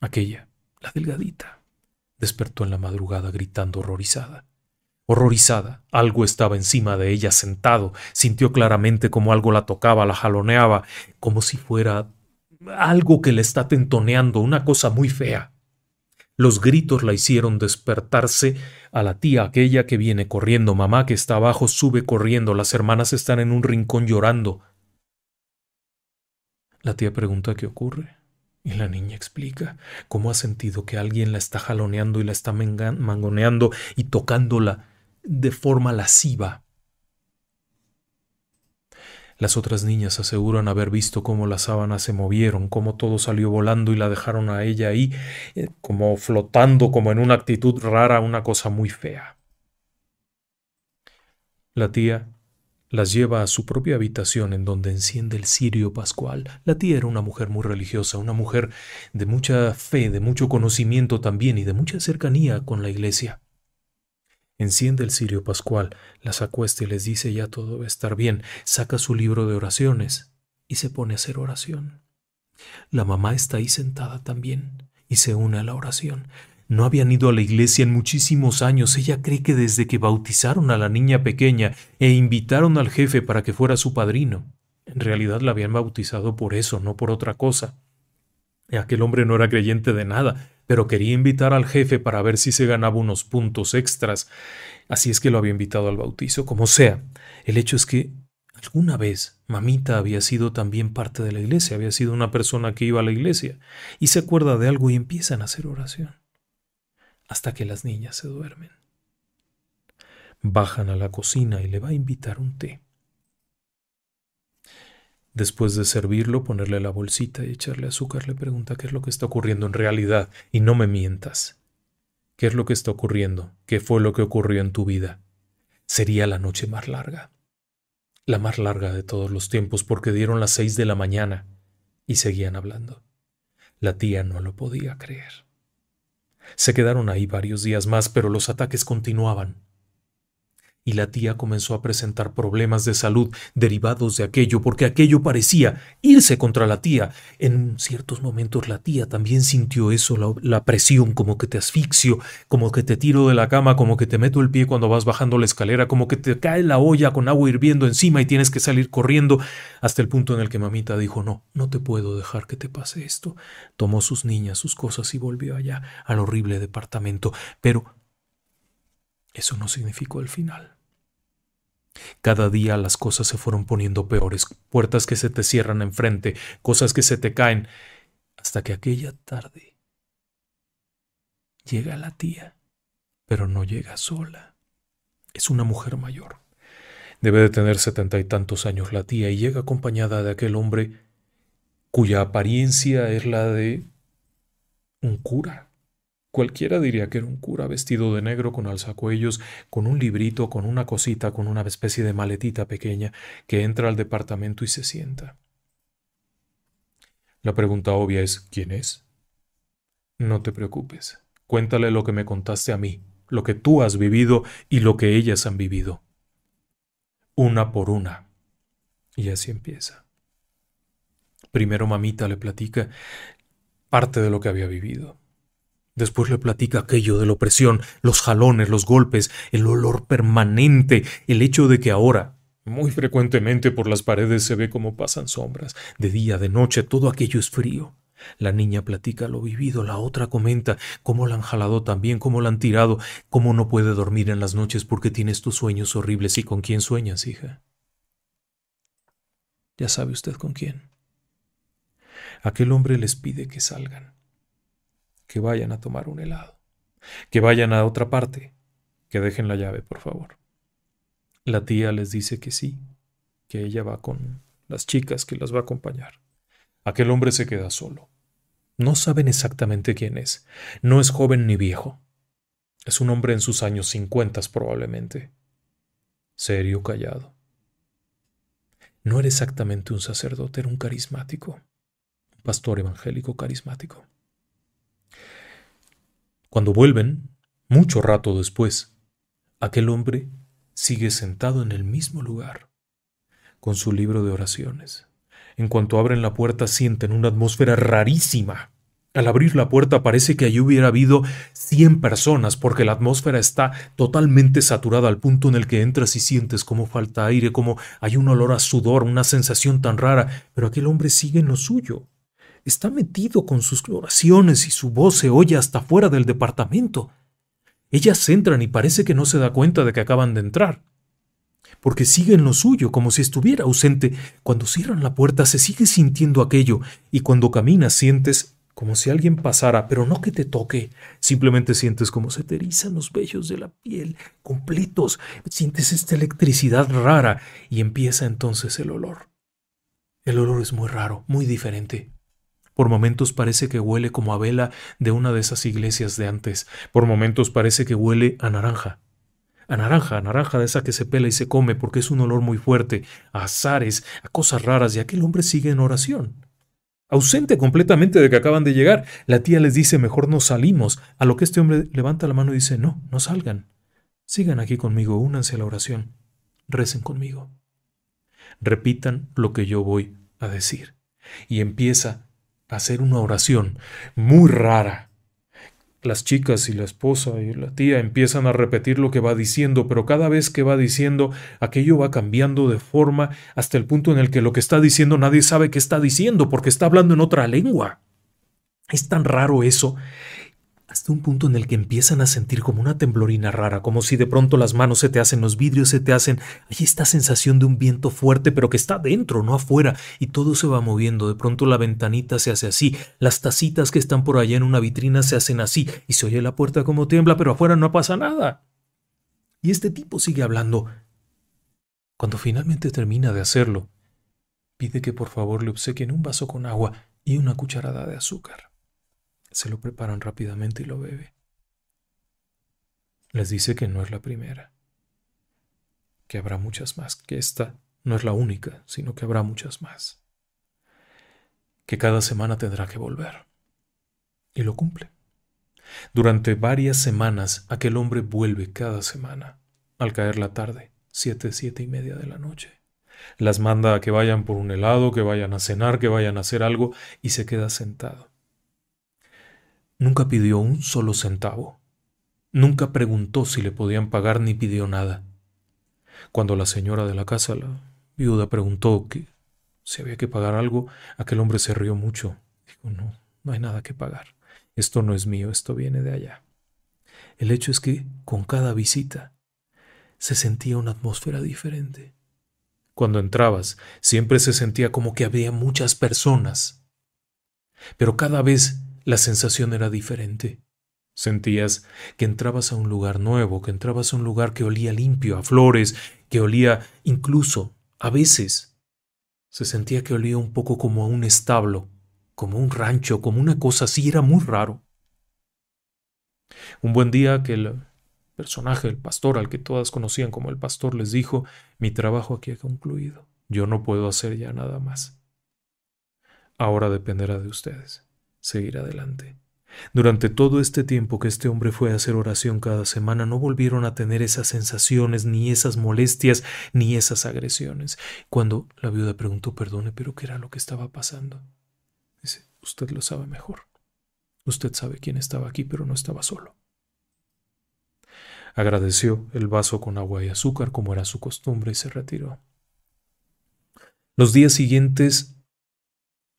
aquella, la delgadita despertó en la madrugada gritando horrorizada. Horrorizada, algo estaba encima de ella sentado, sintió claramente como algo la tocaba, la jaloneaba, como si fuera algo que le está tentoneando, una cosa muy fea. Los gritos la hicieron despertarse a la tía aquella que viene corriendo, mamá que está abajo sube corriendo, las hermanas están en un rincón llorando. La tía pregunta qué ocurre. Y la niña explica cómo ha sentido que alguien la está jaloneando y la está mangoneando y tocándola de forma lasciva. Las otras niñas aseguran haber visto cómo las sábanas se movieron, cómo todo salió volando y la dejaron a ella ahí, eh, como flotando, como en una actitud rara, una cosa muy fea. La tía las lleva a su propia habitación en donde enciende el cirio pascual. La tía era una mujer muy religiosa, una mujer de mucha fe, de mucho conocimiento también y de mucha cercanía con la iglesia. Enciende el cirio pascual, las acuesta y les dice ya todo va a estar bien, saca su libro de oraciones y se pone a hacer oración. La mamá está ahí sentada también y se une a la oración. No habían ido a la iglesia en muchísimos años. Ella cree que desde que bautizaron a la niña pequeña e invitaron al jefe para que fuera su padrino. En realidad la habían bautizado por eso, no por otra cosa. Aquel hombre no era creyente de nada, pero quería invitar al jefe para ver si se ganaba unos puntos extras. Así es que lo había invitado al bautizo, como sea. El hecho es que alguna vez mamita había sido también parte de la iglesia, había sido una persona que iba a la iglesia, y se acuerda de algo y empiezan a hacer oración hasta que las niñas se duermen. Bajan a la cocina y le va a invitar un té. Después de servirlo, ponerle la bolsita y echarle azúcar, le pregunta qué es lo que está ocurriendo en realidad y no me mientas. ¿Qué es lo que está ocurriendo? ¿Qué fue lo que ocurrió en tu vida? Sería la noche más larga. La más larga de todos los tiempos porque dieron las seis de la mañana y seguían hablando. La tía no lo podía creer. Se quedaron ahí varios días más, pero los ataques continuaban y la tía comenzó a presentar problemas de salud derivados de aquello, porque aquello parecía irse contra la tía. En ciertos momentos la tía también sintió eso, la, presión, como que te asfixio, como que te tiro de la cama, como que te meto el pie cuando vas bajando la escalera, como que te cae la olla con agua hirviendo encima y tienes que salir corriendo, hasta el punto en el que mamita dijo, no, no te puedo dejar que te pase esto. Tomó sus niñas, sus cosas y volvió allá, al horrible departamento. Pero Eso no significó el final. Cada día las cosas se fueron poniendo peores, puertas que se te cierran enfrente, cosas que se te caen, hasta que aquella tarde llega la tía, pero no llega sola. Es una mujer mayor. Debe de tener setenta y tantos años la tía y llega acompañada de aquel hombre cuya apariencia es la de un cura. Cualquiera diría que era un cura vestido de negro con alzacuellos, con un librito, con una cosita, con una especie de maletita pequeña, que entra al departamento y se sienta. La pregunta obvia es ¿quién es? No te preocupes. Cuéntale lo que me contaste a mí, lo que tú has vivido y lo que ellas han vivido. Una por una. Y así empieza. Primero mamita le platica parte de lo que había vivido. Después le platica aquello de la opresión, los jalones, los golpes, el olor permanente, el hecho de que ahora, muy frecuentemente por las paredes se ve como pasan sombras, de día, de noche, todo aquello es frío. La niña platica lo vivido, la otra comenta cómo la han jalado también, cómo la han tirado, cómo no puede dormir en las noches porque tienes tus sueños horribles. ¿Y con quién sueñas, hija? Ya sabe usted con quién. Aquel hombre les pide que salgan que vayan a tomar un helado, que vayan a otra parte, que dejen la llave, por favor. La tía les dice que sí, que ella va con las chicas que las va a acompañar. Aquel hombre se queda solo. No saben exactamente quién es. No es joven ni viejo. Es un hombre en sus años cincuentas probablemente. Serio, callado. No era exactamente un sacerdote, era un carismático. Un pastor evangélico carismático. Cuando vuelven, mucho rato después, aquel hombre sigue sentado en el mismo lugar, con su libro de oraciones. En cuanto abren la puerta sienten una atmósfera rarísima. Al abrir la puerta parece que allí hubiera habido cien personas porque la atmósfera está totalmente saturada al punto en el que entras y sientes como falta aire, como hay un olor a sudor, una sensación tan rara, pero aquel hombre sigue en lo suyo. Está metido con sus oraciones y su voz se oye hasta fuera del departamento. Ellas entran y parece que no se da cuenta de que acaban de entrar, porque sigue en lo suyo, como si estuviera ausente. Cuando cierran la puerta se sigue sintiendo aquello, y cuando caminas sientes como si alguien pasara, pero no que te toque, simplemente sientes como se te los vellos de la piel, completos, sientes esta electricidad rara, y empieza entonces el olor. El olor es muy raro, muy diferente. Por momentos parece que huele como a vela de una de esas iglesias de antes. Por momentos parece que huele a naranja. A naranja, a naranja de esa que se pela y se come porque es un olor muy fuerte, a azares, a cosas raras y aquel hombre sigue en oración. Ausente completamente de que acaban de llegar, la tía les dice mejor no salimos, a lo que este hombre levanta la mano y dice no, no salgan. Sigan aquí conmigo, únanse a la oración, recen conmigo. Repitan lo que yo voy a decir. Y empieza hacer una oración muy rara. Las chicas y la esposa y la tía empiezan a repetir lo que va diciendo, pero cada vez que va diciendo, aquello va cambiando de forma hasta el punto en el que lo que está diciendo nadie sabe qué está diciendo porque está hablando en otra lengua. Es tan raro eso un punto en el que empiezan a sentir como una temblorina rara, como si de pronto las manos se te hacen, los vidrios se te hacen, hay esta sensación de un viento fuerte, pero que está dentro, no afuera, y todo se va moviendo, de pronto la ventanita se hace así, las tacitas que están por allá en una vitrina se hacen así, y se oye la puerta como tiembla, pero afuera no pasa nada. Y este tipo sigue hablando. Cuando finalmente termina de hacerlo, pide que por favor le obsequien un vaso con agua y una cucharada de azúcar se lo preparan rápidamente y lo bebe. Les dice que no es la primera, que habrá muchas más, que esta no es la única, sino que habrá muchas más, que cada semana tendrá que volver. Y lo cumple. Durante varias semanas aquel hombre vuelve cada semana, al caer la tarde, siete, siete y media de la noche. Las manda a que vayan por un helado, que vayan a cenar, que vayan a hacer algo, y se queda sentado. Nunca pidió un solo centavo. Nunca preguntó si le podían pagar ni pidió nada. Cuando la señora de la casa, la viuda, preguntó que si había que pagar algo, aquel hombre se rió mucho. Dijo, no, no hay nada que pagar. Esto no es mío, esto viene de allá. El hecho es que con cada visita se sentía una atmósfera diferente. Cuando entrabas, siempre se sentía como que había muchas personas. Pero cada vez la sensación era diferente. Sentías que entrabas a un lugar nuevo, que entrabas a un lugar que olía limpio, a flores, que olía incluso, a veces, se sentía que olía un poco como a un establo, como un rancho, como una cosa así, era muy raro. Un buen día que el personaje, el pastor al que todas conocían como el pastor, les dijo, mi trabajo aquí ha concluido, yo no puedo hacer ya nada más. Ahora dependerá de ustedes seguir adelante. Durante todo este tiempo que este hombre fue a hacer oración cada semana, no volvieron a tener esas sensaciones, ni esas molestias, ni esas agresiones. Cuando la viuda preguntó, perdone, pero ¿qué era lo que estaba pasando? Dice, usted lo sabe mejor. Usted sabe quién estaba aquí, pero no estaba solo. Agradeció el vaso con agua y azúcar como era su costumbre y se retiró. Los días siguientes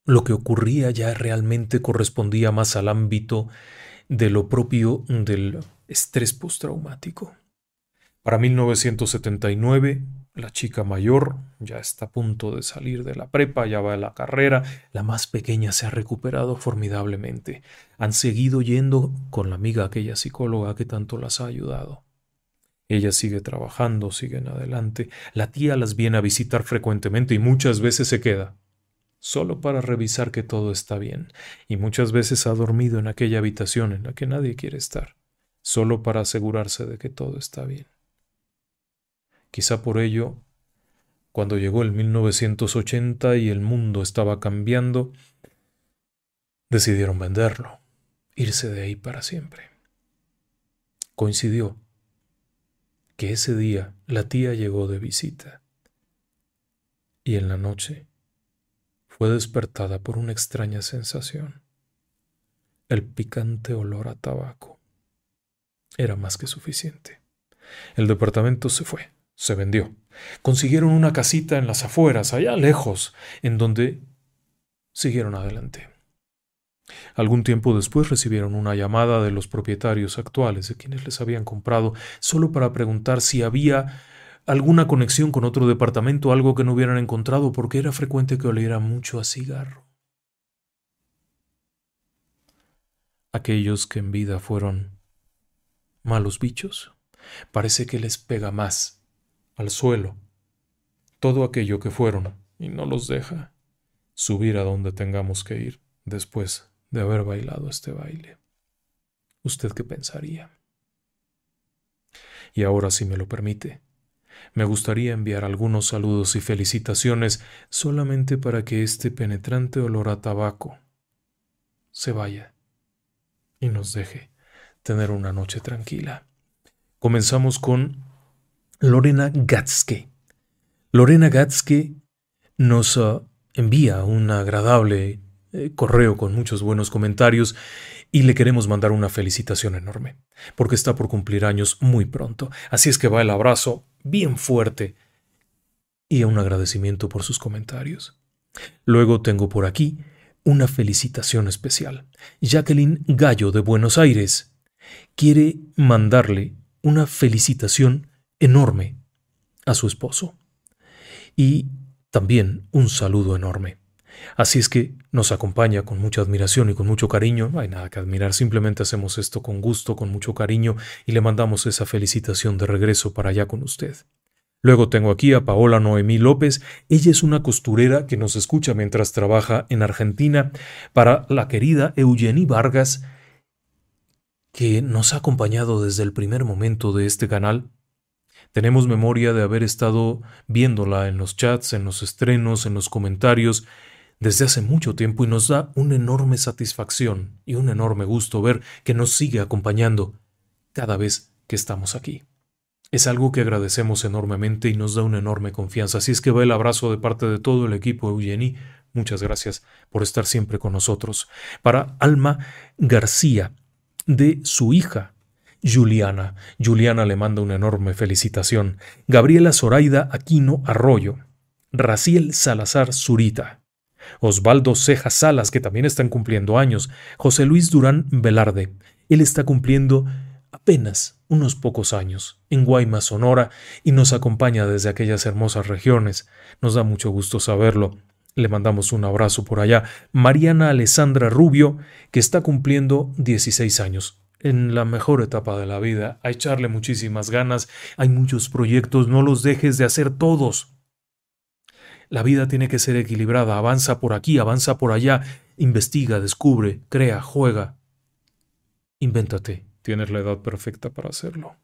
lo que ocurría ya realmente correspondía más al ámbito de lo propio del estrés postraumático. Para 1979, la chica mayor ya está a punto de salir de la prepa, ya va a la carrera, la más pequeña se ha recuperado formidablemente. Han seguido yendo con la amiga aquella psicóloga que tanto las ha ayudado. Ella sigue trabajando, siguen adelante. La tía las viene a visitar frecuentemente y muchas veces se queda solo para revisar que todo está bien, y muchas veces ha dormido en aquella habitación en la que nadie quiere estar, solo para asegurarse de que todo está bien. Quizá por ello, cuando llegó el 1980 y el mundo estaba cambiando, decidieron venderlo, irse de ahí para siempre. Coincidió que ese día la tía llegó de visita y en la noche fue despertada por una extraña sensación. El picante olor a tabaco. Era más que suficiente. El departamento se fue, se vendió. Consiguieron una casita en las afueras, allá lejos, en donde siguieron adelante. Algún tiempo después recibieron una llamada de los propietarios actuales, de quienes les habían comprado, solo para preguntar si había alguna conexión con otro departamento, algo que no hubieran encontrado porque era frecuente que oliera mucho a cigarro. Aquellos que en vida fueron malos bichos, parece que les pega más al suelo todo aquello que fueron y no los deja subir a donde tengamos que ir después de haber bailado este baile. ¿Usted qué pensaría? Y ahora, si me lo permite, me gustaría enviar algunos saludos y felicitaciones solamente para que este penetrante olor a tabaco se vaya y nos deje tener una noche tranquila. Comenzamos con Lorena Gatske. Lorena Gatske nos uh, envía un agradable eh, correo con muchos buenos comentarios y le queremos mandar una felicitación enorme, porque está por cumplir años muy pronto. Así es que va el abrazo bien fuerte y un agradecimiento por sus comentarios. Luego tengo por aquí una felicitación especial. Jacqueline Gallo de Buenos Aires quiere mandarle una felicitación enorme a su esposo y también un saludo enorme. Así es que nos acompaña con mucha admiración y con mucho cariño. No hay nada que admirar, simplemente hacemos esto con gusto, con mucho cariño y le mandamos esa felicitación de regreso para allá con usted. Luego tengo aquí a Paola Noemí López. Ella es una costurera que nos escucha mientras trabaja en Argentina para la querida Eugenie Vargas, que nos ha acompañado desde el primer momento de este canal. Tenemos memoria de haber estado viéndola en los chats, en los estrenos, en los comentarios, desde hace mucho tiempo y nos da una enorme satisfacción y un enorme gusto ver que nos sigue acompañando cada vez que estamos aquí. Es algo que agradecemos enormemente y nos da una enorme confianza. Así es que va el abrazo de parte de todo el equipo Eugenie. Muchas gracias por estar siempre con nosotros. Para Alma García, de su hija Juliana. Juliana le manda una enorme felicitación. Gabriela Zoraida Aquino Arroyo. Raciel Salazar Zurita. Osvaldo Ceja Salas, que también están cumpliendo años, José Luis Durán Velarde, él está cumpliendo apenas unos pocos años, en Guaymas, Sonora, y nos acompaña desde aquellas hermosas regiones. Nos da mucho gusto saberlo. Le mandamos un abrazo por allá. Mariana Alessandra Rubio, que está cumpliendo 16 años. En la mejor etapa de la vida, a echarle muchísimas ganas, hay muchos proyectos, no los dejes de hacer todos. La vida tiene que ser equilibrada, avanza por aquí, avanza por allá, investiga, descubre, crea, juega. Invéntate, tienes la edad perfecta para hacerlo.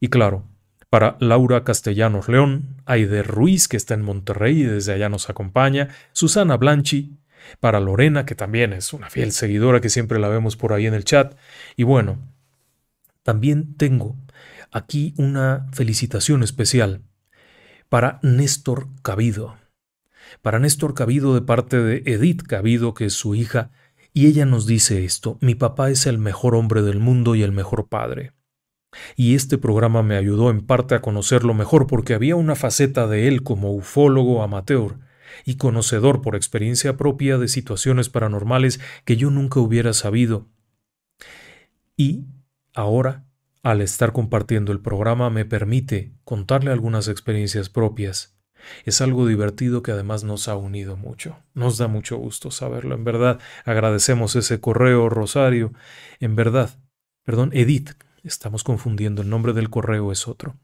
Y claro, para Laura Castellanos León, Aider Ruiz, que está en Monterrey y desde allá nos acompaña, Susana Blanchi, para Lorena, que también es una fiel seguidora que siempre la vemos por ahí en el chat. Y bueno, también tengo aquí una felicitación especial para Néstor Cabido. Para Néstor Cabido de parte de Edith Cabido, que es su hija, y ella nos dice esto, mi papá es el mejor hombre del mundo y el mejor padre. Y este programa me ayudó en parte a conocerlo mejor porque había una faceta de él como ufólogo amateur y conocedor por experiencia propia de situaciones paranormales que yo nunca hubiera sabido. Y ahora, al estar compartiendo el programa, me permite contarle algunas experiencias propias. Es algo divertido que además nos ha unido mucho. Nos da mucho gusto saberlo. En verdad, agradecemos ese correo, Rosario. En verdad, perdón, Edith. Estamos confundiendo, el nombre del correo es otro.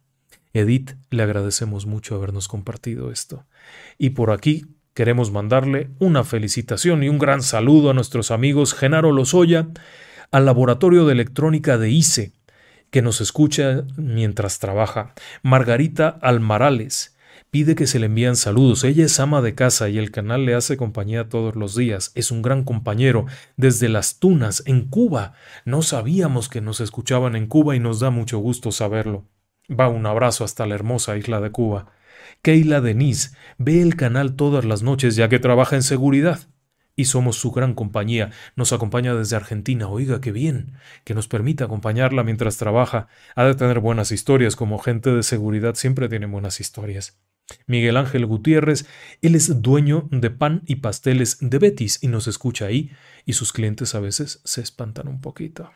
Edith, le agradecemos mucho habernos compartido esto. Y por aquí queremos mandarle una felicitación y un gran saludo a nuestros amigos Genaro Lozoya, al Laboratorio de Electrónica de ICE, que nos escucha mientras trabaja, Margarita Almarales, pide que se le envíen saludos. Ella es ama de casa y el canal le hace compañía todos los días. Es un gran compañero desde las Tunas, en Cuba. No sabíamos que nos escuchaban en Cuba y nos da mucho gusto saberlo. Va un abrazo hasta la hermosa isla de Cuba. Keila Denise ve el canal todas las noches ya que trabaja en seguridad. Y somos su gran compañía. Nos acompaña desde Argentina. Oiga, qué bien. Que nos permita acompañarla mientras trabaja. Ha de tener buenas historias. Como gente de seguridad siempre tiene buenas historias. Miguel Ángel Gutiérrez, él es dueño de pan y pasteles de Betis y nos escucha ahí y sus clientes a veces se espantan un poquito.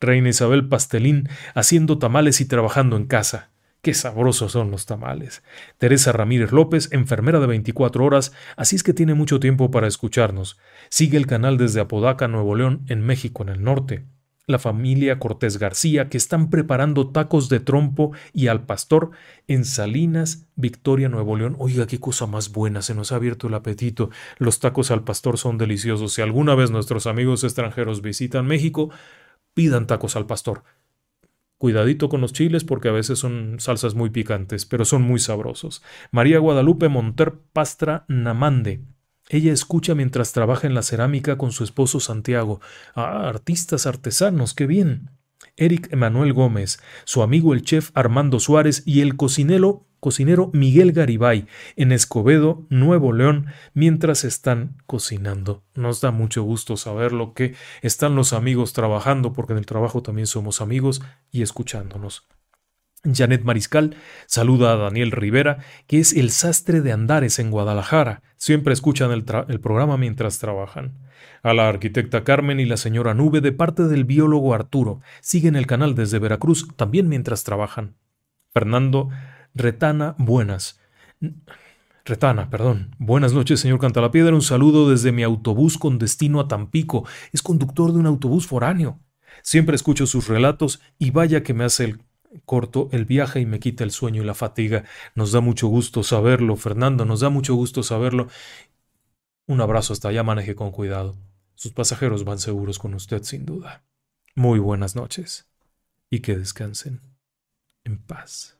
Reina Isabel Pastelín haciendo tamales y trabajando en casa. Qué sabrosos son los tamales. Teresa Ramírez López, enfermera de 24 horas, así es que tiene mucho tiempo para escucharnos. Sigue el canal desde Apodaca, Nuevo León, en México, en el norte. La familia Cortés García, que están preparando tacos de trompo y al pastor en Salinas, Victoria, Nuevo León. Oiga, qué cosa más buena, se nos ha abierto el apetito. Los tacos al pastor son deliciosos. Si alguna vez nuestros amigos extranjeros visitan México, pidan tacos al pastor. Cuidadito con los chiles porque a veces son salsas muy picantes, pero son muy sabrosos. María Guadalupe Monter Pastra Namande. Ella escucha mientras trabaja en la cerámica con su esposo Santiago. Ah, artistas artesanos, qué bien. Eric Emanuel Gómez, su amigo el chef Armando Suárez y el cocinero, cocinero Miguel Garibay en Escobedo, Nuevo León, mientras están cocinando. Nos da mucho gusto saber lo que están los amigos trabajando, porque en el trabajo también somos amigos y escuchándonos. Janet Mariscal saluda a Daniel Rivera, que es el sastre de Andares en Guadalajara. Siempre escuchan el, programa mientras trabajan. A la arquitecta Carmen y la señora Nube de parte del biólogo Arturo. Siguen el canal desde Veracruz, también mientras trabajan. Fernando Retana, buenas. Retana, perdón. Buenas noches, señor Cantalapiedra. Un saludo desde mi autobús con destino a Tampico. Es conductor de un autobús foráneo. Siempre escucho sus relatos y vaya que me hace el corto el viaje y me quita el sueño y la fatiga. Nos da mucho gusto saberlo, Fernando, nos da mucho gusto saberlo. Un abrazo hasta allá, maneje con cuidado. Sus pasajeros van seguros con usted, sin duda. Muy buenas noches y que descansen en paz.